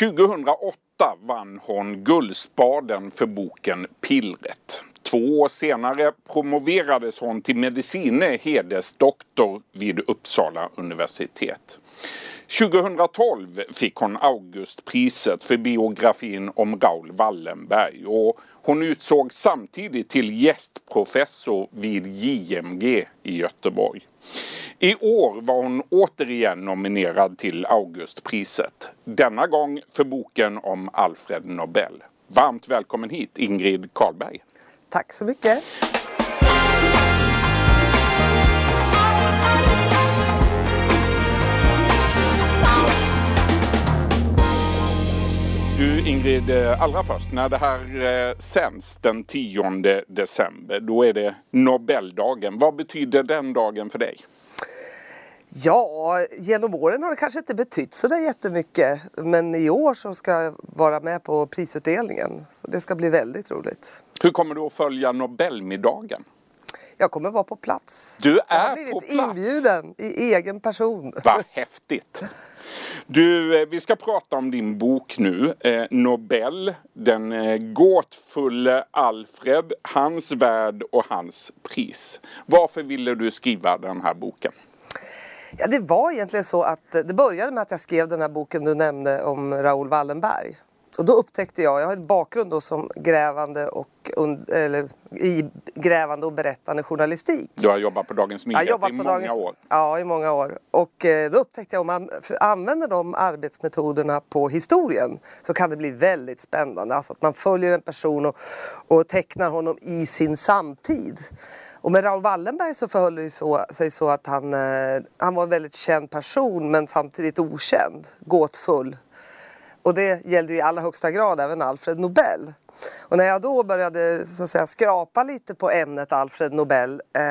2008 vann hon Guldspaden för boken Pillret. Två år senare promoverades hon till medicine hedersdoktor vid Uppsala universitet. 2012 fick hon Augustpriset för biografin om Raoul Wallenberg och hon utsågs samtidigt till gästprofessor vid JMG i Göteborg. I år var hon återigen nominerad till Augustpriset. Denna gång för boken om Alfred Nobel. Varmt välkommen hit Ingrid Karlberg. Tack så mycket. Ingrid, eh, allra först när det här eh, sänds den 10 december då är det Nobeldagen. Vad betyder den dagen för dig? Ja, genom åren har det kanske inte betytt så där jättemycket. Men i år så ska jag vara med på prisutdelningen. Så det ska bli väldigt roligt. Hur kommer du att följa Nobelmiddagen? Jag kommer vara på plats. Du jag är har blivit på plats? inbjuden i egen person. Vad häftigt! Du, eh, vi ska prata om din bok nu. Eh, Nobel, den eh, gåtfulle Alfred, hans värld och hans pris. Varför ville du skriva den här boken? Ja, det var egentligen så att eh, det började med att jag skrev den här boken du nämnde om Raoul Wallenberg. Och då upptäckte jag, jag har en bakgrund då som grävande och, und- eller, i grävande och berättande journalistik. Du har jobbat på Dagens Nyheter i många Dagens, år. Ja, i många år. Och eh, då upptäckte jag om man använder de arbetsmetoderna på historien så kan det bli väldigt spännande. Alltså att man följer en person och, och tecknar honom i sin samtid. Och med Raoul Wallenberg så förhöll det så, sig så att han, eh, han var en väldigt känd person men samtidigt okänd, gåtfull. Och det gällde ju i allra högsta grad även Alfred Nobel. Och när jag då började så att säga, skrapa lite på ämnet Alfred Nobel eh,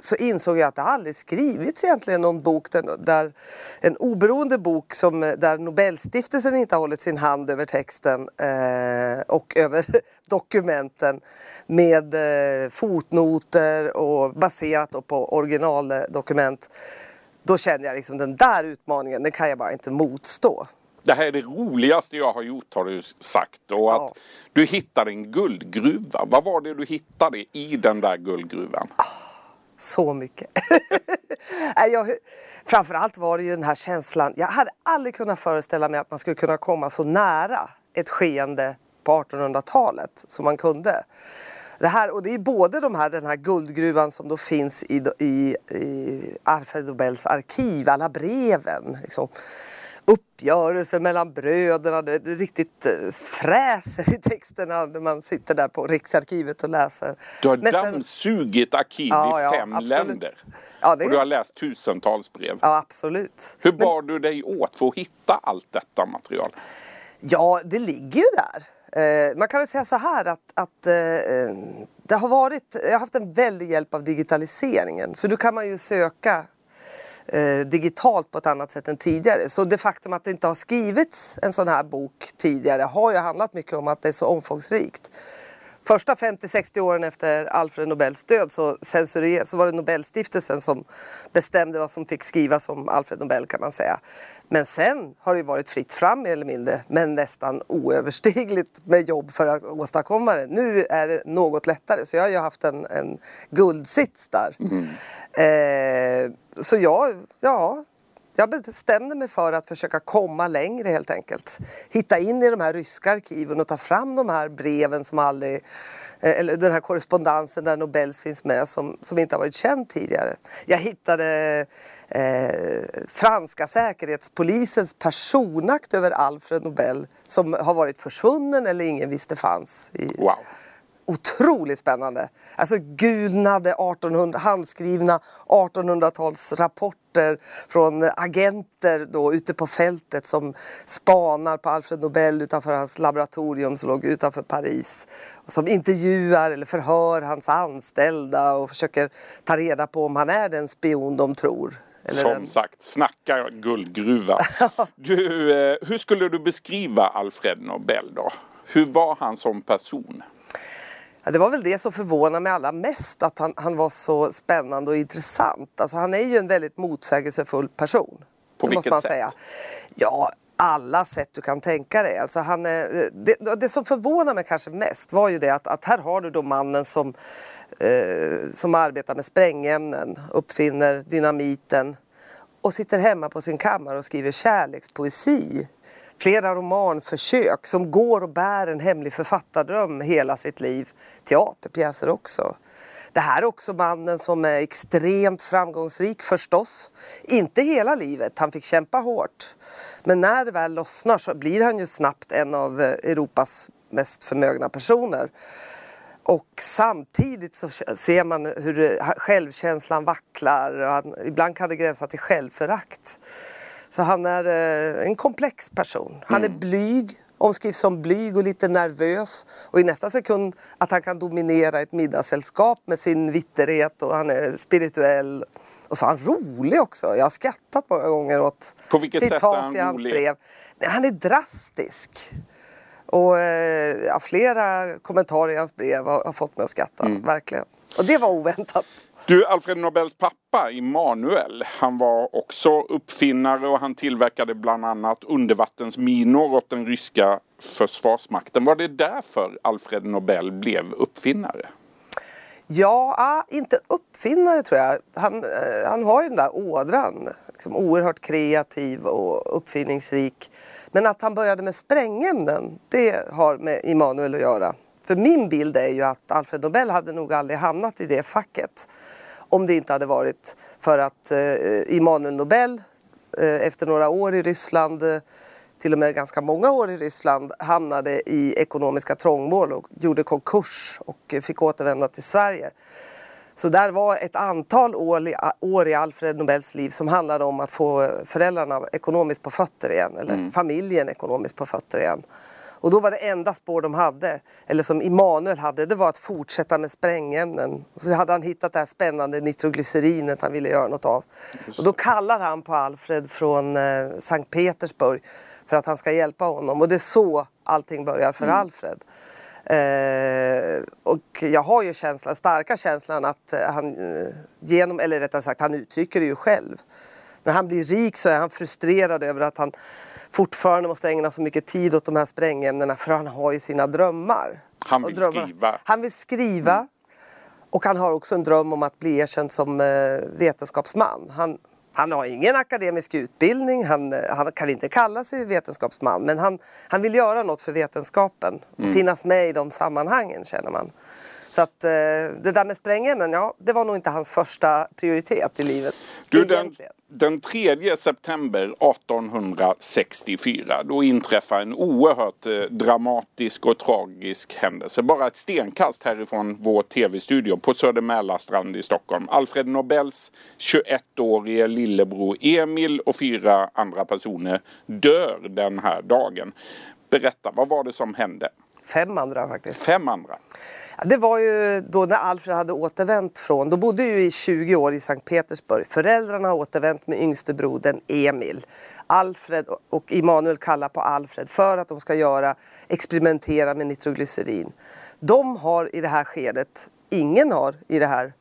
så insåg jag att det aldrig skrivits egentligen någon bok där, där en oberoende bok som, där Nobelstiftelsen inte har hållit sin hand över texten eh, och över dokumenten med eh, fotnoter och baserat då på originaldokument. Då kände jag liksom den där utmaningen, den kan jag bara inte motstå. Det här är det roligaste jag har gjort har du sagt. Och att Ja. du hittade en guldgruva. Vad var det du hittade i den där guldgruvan? Så mycket. Jag, framförallt var det ju den här känslan. Jag hade aldrig kunnat föreställa mig att man skulle kunna komma så nära ett skeende på 1800-talet som man kunde. Det här, och det är både de här, den här guldgruvan som då finns i, i, i Alfred Nobels arkiv, alla breven. Liksom uppgörelser mellan bröderna. Det, det riktigt eh, fräser i texterna när man sitter där på Riksarkivet och läser. Du har Men sen- dammsugit arkiv Ja, i ja, fem absolut. länder. Ja, det- Och du har läst tusentals brev. Ja, absolut. Hur bar du dig åt för att hitta allt detta material? Ja, det ligger ju där. Eh, man kan väl säga så här att, att eh, det har varit, jag har haft en väldig hjälp av digitaliseringen. För nu kan man ju söka eh, digitalt på ett annat sätt än tidigare. Så det faktum att det inte har skrivits en sån här bok tidigare har ju handlat mycket om att det är så omfångsrikt. Första 50-60 åren efter Alfred Nobels död så, censurer- så var det Nobelstiftelsen som bestämde vad som fick skrivas om Alfred Nobel kan man säga. Men sen har det varit fritt fram mer eller mindre men nästan oöverstigligt med jobb för att åstadkomma det. Nu är det något lättare så jag har ju haft en, en guldsits där. Eh, så jag, ja, jag bestämde mig för att försöka komma längre helt enkelt. Hitta in i de här ryska arkiven och ta fram de här breven som aldrig eh, eller den här korrespondensen där Nobels finns med som, som inte har varit känd tidigare. Jag hittade eh, franska säkerhetspolisens personakt över Alfred Nobel som har varit försvunnen eller ingen visste fanns. I, Wow. Otroligt spännande. Alltså gulnade 1800, handskrivna 1800-talsrapporter från agenter då ute på fältet som spanar på Alfred Nobel utanför hans laboratorium som låg utanför Paris. Som intervjuar eller förhör hans anställda och försöker ta reda på om han är den spion de tror. Eller Som den- sagt, snacka guldgruva. Du, eh, hur skulle du beskriva Alfred Nobel då? Hur var han som person? Det var väl det som förvånade mig allra mest, att han, han var så spännande och intressant. Alltså, han är ju en väldigt motsägelsefull person. På vilket måste man sätt? Säga. Ja, alla sätt du kan tänka dig. Alltså han, det, det som förvånar mig kanske mest var ju det att, att här har du då mannen som, eh, som arbetar med sprängämnen, uppfinner dynamiten och sitter hemma på sin kammare och skriver kärlekspoesi. Flera romanförsök som går och bär en hemlig författardröm hela sitt liv. Teaterpjäser också. Det här är också mannen som är extremt framgångsrik förstås. Inte hela livet, han fick kämpa hårt. Men när det väl lossnar så blir han ju snabbt en av Europas mest förmögna personer. Och samtidigt så ser man hur självkänslan vacklar och han, ibland kan det gränsa till självförakt. Så han är eh, en komplex person. Han är mm. blyg, omskrivs som blyg och lite nervös. Och i nästa sekund att han kan dominera ett middagssällskap med sin vitterhet och han är spirituell. Och så är han rolig också. Jag har skrattat många gånger åt citat i hans brev. Han är drastisk. Och eh, ja, flera kommentarer i hans brev har, har fått mig att skratta, mm. verkligen. Och det var oväntat. Du, Alfred Nobels pappa Immanuel, han var också uppfinnare och han tillverkade bland annat undervattensminor åt den ryska försvarsmakten. Var det därför Alfred Nobel blev uppfinnare? Ja, ah, inte uppfinnare tror jag. Han, eh, han har ju den där ådran. Liksom oerhört kreativ och uppfinningsrik. Men att han började med sprängämnen, det har med Immanuel att göra. För min bild är ju att Alfred Nobel hade nog aldrig hamnat i det facket. Om det inte hade varit för att eh, Immanuel Nobel eh, efter några år i Ryssland, eh, till och med ganska många år i Ryssland, hamnade i ekonomiska trångmål och gjorde konkurs och fick återvända till Sverige. Så där var ett antal år i, år i Alfred Nobels liv som handlade om att få föräldrarna ekonomiskt på fötter igen, eller mm. familjen ekonomiskt på fötter igen. Och då var det enda spår de hade, eller som Immanuel hade, det var att fortsätta med sprängämnen. Så hade han hittat det här spännande nitroglycerinet han ville göra något av. Och då kallar han på Alfred från eh, Sankt Petersburg för att han ska hjälpa honom. Och det är så allting börjar för mm. Alfred. Eh, och jag har ju känslan, starka känslan att eh, han eh, genom, eller rättare sagt han uttrycker det ju själv. När han blir rik så är han frustrerad över att han fortfarande måste ägna så mycket tid åt de här sprängämnena för han har ju sina drömmar. Han vill skriva. Han vill skriva. Mm. Och han har också en dröm om att bli erkänd som eh, vetenskapsman. Han, han har ingen akademisk utbildning, han, eh, han, kan inte kalla sig vetenskapsman men han, han vill göra något för vetenskapen. Mm. Finnas med i de sammanhangen känner man. Så att eh, det där med sprängämnen, ja det var nog inte hans första prioritet i livet. Du, den, den 3 september 1864 då inträffar en oerhört eh, dramatisk och tragisk händelse. Bara ett stenkast härifrån vår tv-studio på Söder Mälarstrand i Stockholm. Alfred Nobels 21-årige lillebror Emil och fyra andra personer dör den här dagen. Berätta, vad var det som hände? Fem andra faktiskt. Fem andra? Det var ju då när Alfred hade återvänt från, då bodde ju i 20 år i Sankt Petersburg. Föräldrarna har återvänt med yngste brodern Emil. Alfred och Immanuel kallar på Alfred för att de ska göra, experimentera med nitroglycerin. De har i det här skedet, ingen har i det här,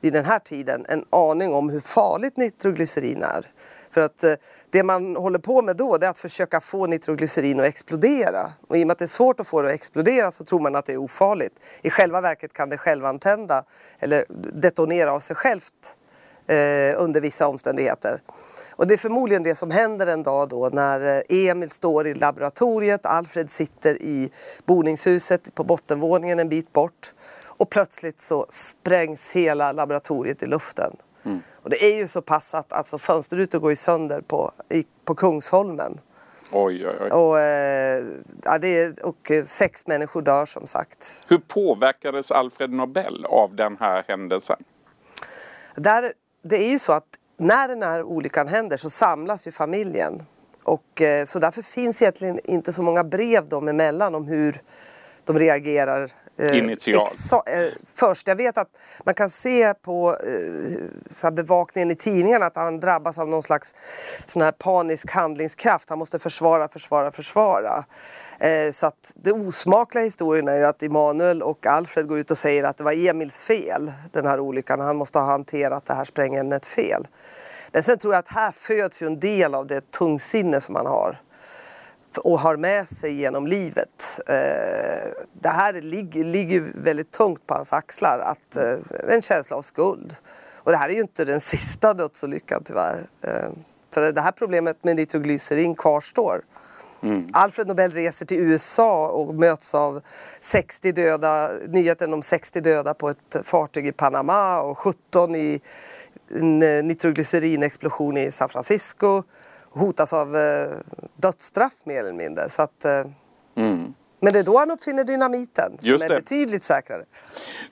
vid den här tiden en aning om hur farligt nitroglycerin är. För att eh, det man håller på med då det är att försöka få nitroglycerin att explodera. Och i och med att det är svårt att få det att explodera så tror man att det är ofarligt. I själva verket kan det självantända eller detonera av sig självt eh, under vissa omständigheter. Och det är förmodligen det som händer en dag då när eh, Emil står i laboratoriet, Alfred sitter i boningshuset på bottenvåningen en bit bort och plötsligt så sprängs hela laboratoriet i luften. Mm. Och det är ju så pass att alltså, fönsterrutor går ju sönder på, i, på Kungsholmen. Oj, oj, oj. Och, eh, ja, det är, och eh, sex människor dör som sagt. Hur påverkades Alfred Nobel av den här händelsen? Där, det är ju så att när den här olyckan händer så samlas ju familjen. Och, eh, så därför finns egentligen inte så många brev dem emellan om hur de reagerar Eh, Initialt? Eh, först. Jag vet att man kan se på eh, bevakningen i tidningarna att han drabbas av någon slags sån här panisk handlingskraft. Han måste försvara, försvara, försvara. Eh, så att det osmakliga historien är ju att Emanuel och Alfred går ut och säger att det var Emils fel, den här olyckan. Han måste ha hanterat det här sprängämnet fel. Men sen tror jag att här föds ju en del av det tungsinne som han har. Och har med sig genom livet. Eh, det här ligger, ligger väldigt tungt på hans axlar, att, eh, en känsla av skuld. Och det här är ju inte den sista dödsolyckan tyvärr. Eh, för det här problemet med nitroglycerin kvarstår. Mm. Alfred Nobel reser till USA och möts av 60 döda, nyheten om 60 döda på ett fartyg i Panama och 17 i en nitroglycerinexplosion i San Francisco hotas av eh, dödsstraff mer eller mindre. Så att, eh, mm. Men det är då han uppfinner dynamiten Just som är det. betydligt säkrare.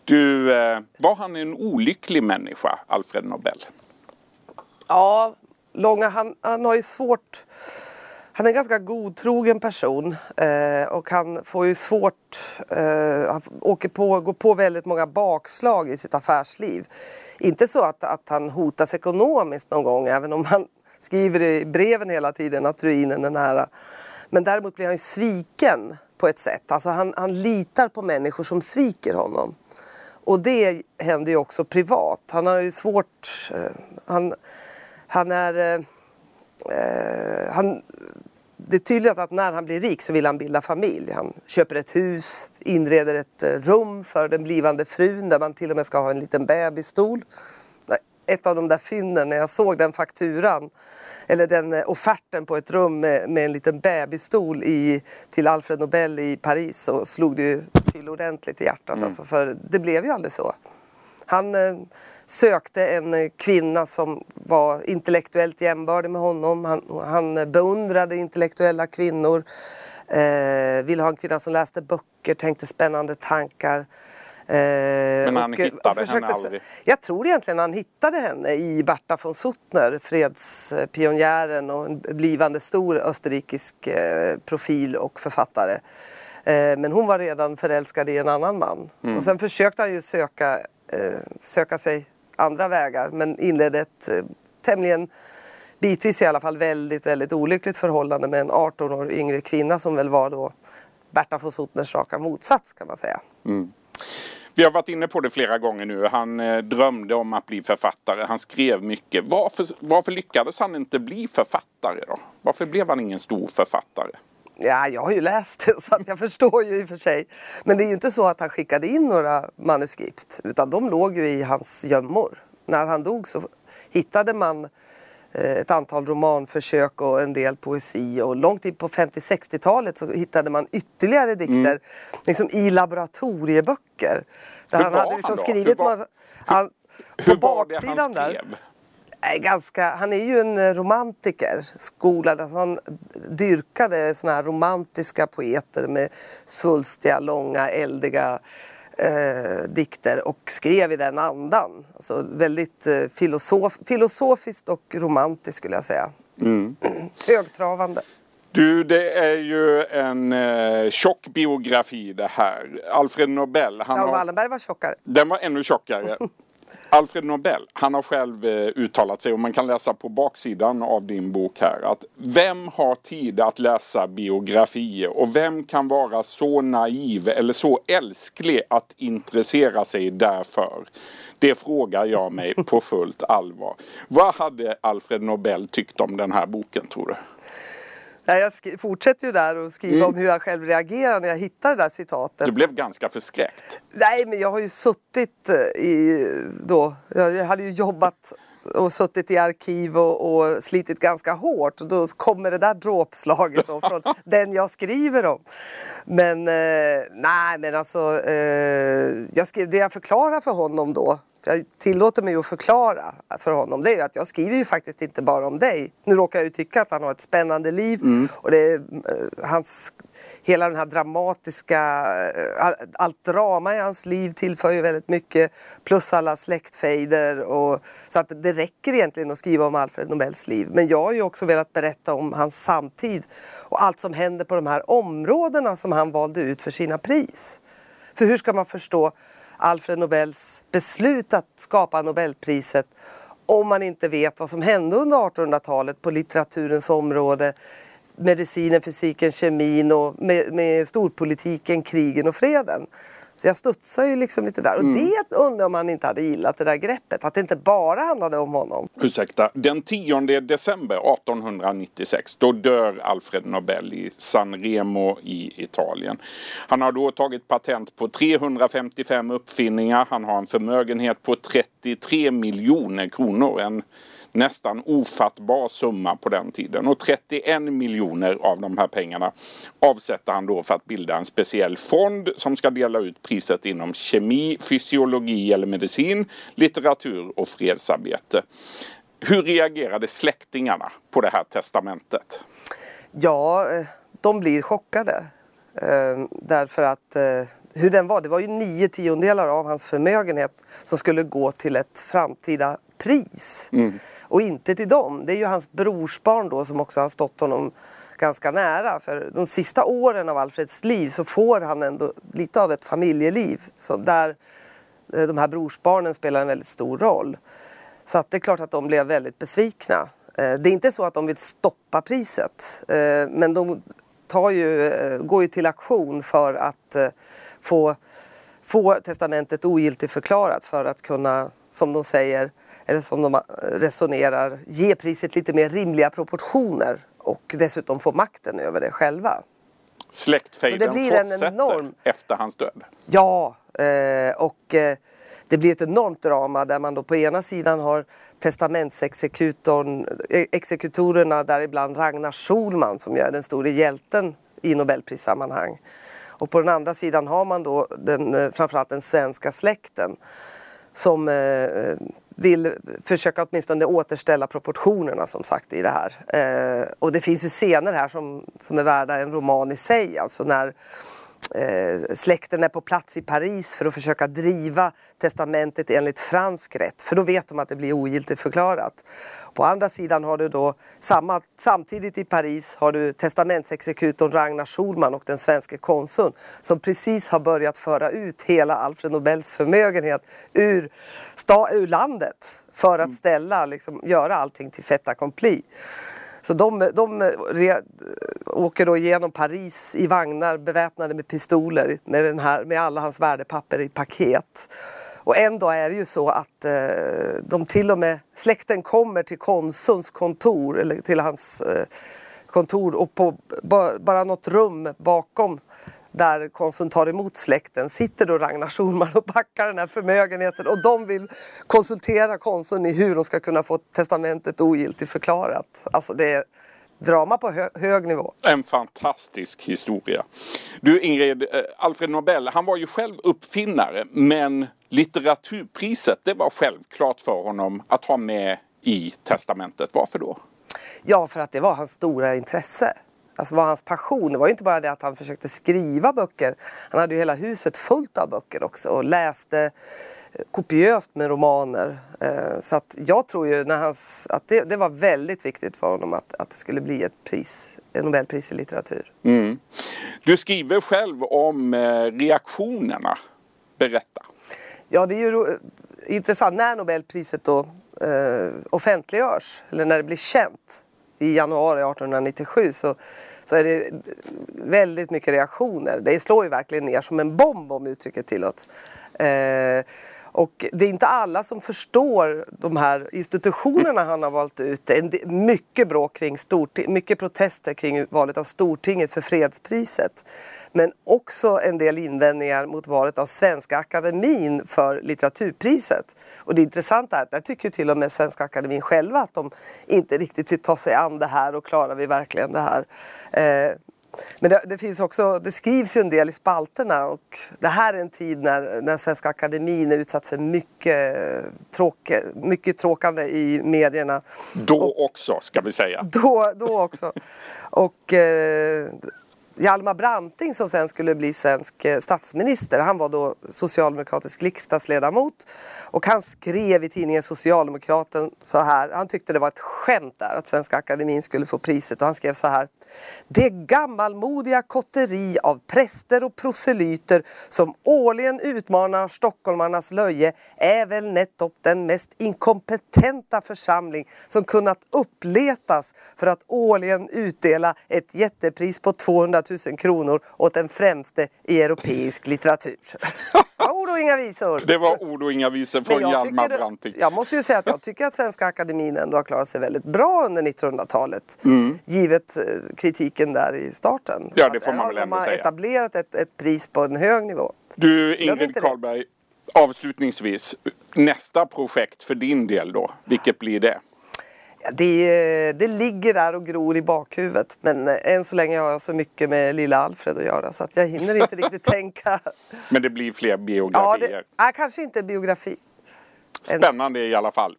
Du, eh, var han en olycklig människa, Alfred Nobel? Ja, Långa han, han har ju svårt han är en ganska godtrogen person eh, och han får ju svårt, eh, han åker på, går på väldigt många bakslag i sitt affärsliv. Inte så att, att han hotas ekonomiskt någon gång, även om han skriver i breven hela tiden att ruinen är nära. Men däremot blir han ju sviken på ett sätt. Alltså han, han litar på människor som sviker honom. Och det händer ju också privat. Han har ju svårt... Eh, han, han är... Eh, eh, han, det är tydligt att när han blir rik så vill han bilda familj. Han köper ett hus, inreder ett eh, rum för den blivande frun där man till och med ska ha en liten bebisstol. Ett av de där fynden, när jag såg den fakturan eller den eh, offerten på ett rum med, med en liten bebisstol i, till Alfred Nobel i Paris så slog det ju till ordentligt i hjärtat. Mm. Alltså, för det blev ju aldrig så. Han eh, sökte en eh, kvinna som var intellektuellt jämbördig med honom. Han, han beundrade intellektuella kvinnor. Eh, ville ha en kvinna som läste böcker, tänkte spännande tankar. Eh, Men han och, hittade och henne aldrig? Jag tror egentligen han hittade henne i Berta von Suttner, fredspionjären och en blivande stor österrikisk eh, profil och författare. Eh, men hon var redan förälskad i en annan man. Mm. Och sen försökte han ju söka, söka sig andra vägar men inledde ett tämligen bitvis i alla fall väldigt, väldigt olyckligt förhållande med en 18 år yngre kvinna som väl var då Berta von Suttners raka motsats kan man säga. Mm. Vi har varit inne på det flera gånger nu. Han eh, drömde om att bli författare. Han skrev mycket. Varför, varför lyckades han inte bli författare då? Varför blev han ingen stor författare? Ja, jag har ju läst det så att jag förstår ju i och för sig. Men det är ju inte så att han skickade in några manuskript utan de låg ju i hans gömmor. När han dog så hittade man Eh, ett antal romanförsök och en del poesi. Och långt in på 50-60-talet så hittade man ytterligare dikter mm. liksom i laboratorieböcker. Där hur han hade liksom han skrivit hur var, han, hur, hur var det han skrev? Där, är ganska, han är ju en romantiker, skolad. Alltså han dyrkade såna här romantiska poeter med svulstiga, långa, eldiga eh, dikter och skrev i den andan. Alltså väldigt eh, filosof filosofiskt och romantiskt skulle jag säga. Mm. Högtravande. Du, det är ju en eh, tjock biografi det här. Alfred Nobel. Han ja, Wallenberg var tjockare. Den var ännu tjockare. Alfred Nobel, han har själv eh, uttalat sig och man kan läsa på baksidan av din bok här att vem har tid att läsa biografier och vem kan vara så naiv eller så älsklig att intressera sig därför? Det frågar jag mig på fullt allvar. Vad hade Alfred Nobel tyckt om den här boken tror du? Jag fortsätter ju där och skriva mm. om hur jag själv reagerar när jag hittar det där citatet. Du blev ganska förskräckt. Nej, men jag har ju suttit eh, i då, jag hade ju jobbat och suttit i arkiv och, och slitit ganska hårt. Och då kommer det där dråpslaget då från den jag skriver om. Men eh, nej, men alltså eh, jag skrev, det jag förklarar för honom då jag tillåter mig att förklara för honom det är att jag skriver ju faktiskt inte bara om dig. Nu råkar jag ju tycka att han har ett spännande liv mm. och det är uh, hans hela den här dramatiska, uh, allt drama i hans liv tillför ju väldigt mycket plus alla släktfejder och så att det räcker egentligen att skriva om Alfred Nobels liv. Men jag har ju också velat berätta om hans samtid och allt som händer på de här områdena som han valde ut för sina pris. För hur ska man förstå Alfred Nobels beslut att skapa Nobelpriset om man inte vet vad som hände under 1800-talet på litteraturens område, medicinen, fysiken, kemin och med, med storpolitiken, krigen och freden. Så jag studsar ju liksom lite där. Och Mm. det undrar om han inte hade gillat det där greppet. Att det inte bara handlade om honom. Ursäkta. Den 10 december 1896 då dör Alfred Nobel i San Remo i Italien. Han har då tagit patent på 355 uppfinningar. Han har en förmögenhet på 33 miljoner kronor. En nästan ofattbar summa på den tiden. Och 31 miljoner av de här pengarna avsätter han då för att bilda en speciell fond som ska dela ut priset inom kemi, fysiologi eller medicin, litteratur och fredsarbete. Hur reagerade släktingarna på det här testamentet? Ja, de blir chockade. Eh, därför att eh, hur den var, det var ju nio tiondelar av hans förmögenhet som skulle gå till ett framtida pris. Och inte till dem. Det är ju hans brorsbarn då som också har stått honom ganska nära. För de sista åren av Alfreds liv så får han ändå lite av ett familjeliv. Så där eh, de här brorsbarnen spelar en väldigt stor roll. Så att det är klart att de blev väldigt besvikna. Eh, Det är inte så att de vill stoppa priset. eh, Men de tar ju, går ju till aktion för att få, få testamentet ogiltigförklarat för att kunna, som de säger, eller som de eh, resonerar, ge priset lite mer rimliga proportioner och dessutom få makten över det själva. Så Släktfejden det blir en fortsätter enorm- efter hans död. Ja, eh, och eh, det blir ett enormt drama där man då på ena sidan har testamentsexekutorn, eh, exekutorerna däribland Ragnar Schulman som är den store hjälten i Nobelprissammanhang. Och på den andra sidan har man då den, framförallt den svenska släkten som eh, vill försöka åtminstone återställa proportionerna som sagt i det här. Eh, och det finns ju scener här som, som är värda en roman i sig. Alltså när eh, släkten är på plats i Paris för att försöka driva testamentet enligt fransk rätt. För då vet de att det blir ogiltigt förklarat. På andra sidan har du då samma, samtidigt i Paris har du testamentsexekutorn Ragnar Schulman och den svenska konsuln som precis har börjat föra ut hela Alfred Nobels förmögenhet ur, sta, ur landet för att ställa, liksom, göra allting till fait accompli. Så de, de re, åker då igenom Paris i vagnar beväpnade med pistoler med, den här, med alla hans värdepapper i paket. Och en dag är det ju så att eh, de till och med, släkten kommer till konsulns kontor eller till hans eh, kontor och på ba, bara något rum bakom där konsuln tar emot släkten sitter då Ragnar Schulman och backar den här förmögenheten och de vill konsultera konsuln i hur de ska kunna få testamentet ogiltigt förklarat. Alltså det är drama på hö hög nivå. En fantastisk historia. Du Ingrid, eh, Alfred Nobel, han var ju själv uppfinnare men litteraturpriset det var självklart för honom att ha med i testamentet. Varför då? Ja, för att det var hans stora intresse. Alltså var hans passion. Det var ju inte bara det att han försökte skriva böcker. Han hade ju hela huset fullt av böcker också och läste eh, kopiöst med romaner. Eh, Så att jag tror ju när hans, att det, det var väldigt viktigt för honom att, att det skulle bli ett pris, ett Nobelpris i litteratur. Mm. Du skriver själv om eh, reaktionerna. Berätta. Ja, det är ju intressant när Nobelpriset då eh, offentliggörs, eller när det blir känt i januari 1897 så, så är det väldigt mycket reaktioner. Det slår ju verkligen ner som en bomb om uttrycket tillåts. Eh, och det är inte alla som förstår de här institutionerna han har valt ut. Det är mycket bråk kring Storting, mycket protester kring valet av Stortinget för fredspriset. Men också en del invändningar mot valet av Svenska Akademin för litteraturpriset. Och det intressanta är att där tycker till och med Svenska Akademin själva att de inte riktigt vill ta sig an det här och klarar vi verkligen det här. Eh, men det, det, finns också, det skrivs ju en del i spalterna och det här är en tid när, när Svenska Akademin är utsatt för mycket, tråk, mycket tråkande i medierna. Då också ska vi säga. Då, då också. Och eh, Hjalmar Branting som sen skulle bli svensk eh, statsminister, han var då socialdemokratisk riksdagsledamot. Och han skrev i tidningen Socialdemokraten så här, han tyckte det var ett skämt där att Svenska Akademin skulle få priset och han skrev så här. Det gammalmodiga kotteri av präster och proselyter som årligen utmanar stockholmarnas löje är väl nettopp den mest inkompetenta församling som kunnat uppletas för att årligen utdela ett jättepris på 200 000 kronor åt den främste i europeisk litteratur. ord och inga visor. Det var ord och inga visor från Hjalmar Branting. Jag måste ju säga att jag tycker att Svenska Akademin ändå har klarat sig väldigt bra under 1900-talet. Mm. Givet eh, kritiken där i starten. Ja, det får man väl ändå säga. De har etablerat ett, ett pris på en hög nivå. Du Ingrid Karlberg, avslutningsvis. Nästa projekt för din del då, vilket blir det? Det, det ligger där och gror i bakhuvudet men än så länge har jag så mycket med lilla Alfred att göra så att jag hinner inte riktigt tänka. Men det blir fler biografier? Ja, det, nej, kanske inte biografi. Spännande i alla fall.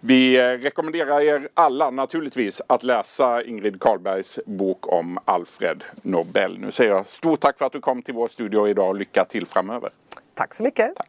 Vi eh, rekommenderar er alla naturligtvis att läsa Ingrid Karlbergs bok om Alfred Nobel. Nu säger jag stort tack för att du kom till vår studio idag och lycka till framöver. Tack så mycket. Tack.